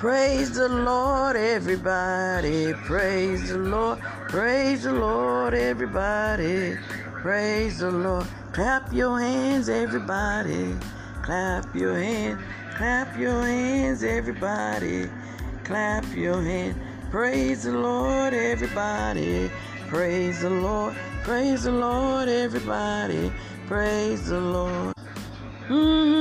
Praise the Lord, everybody. Praise the Lord. Praise the Lord, everybody. Praise the Lord. Clap your hands, everybody. Clap your hands. Clap your hands, everybody. Clap your hands. Praise the Lord, everybody. Praise the Lord. Praise the Lord, everybody. Praise the Lord. Mm-hmm.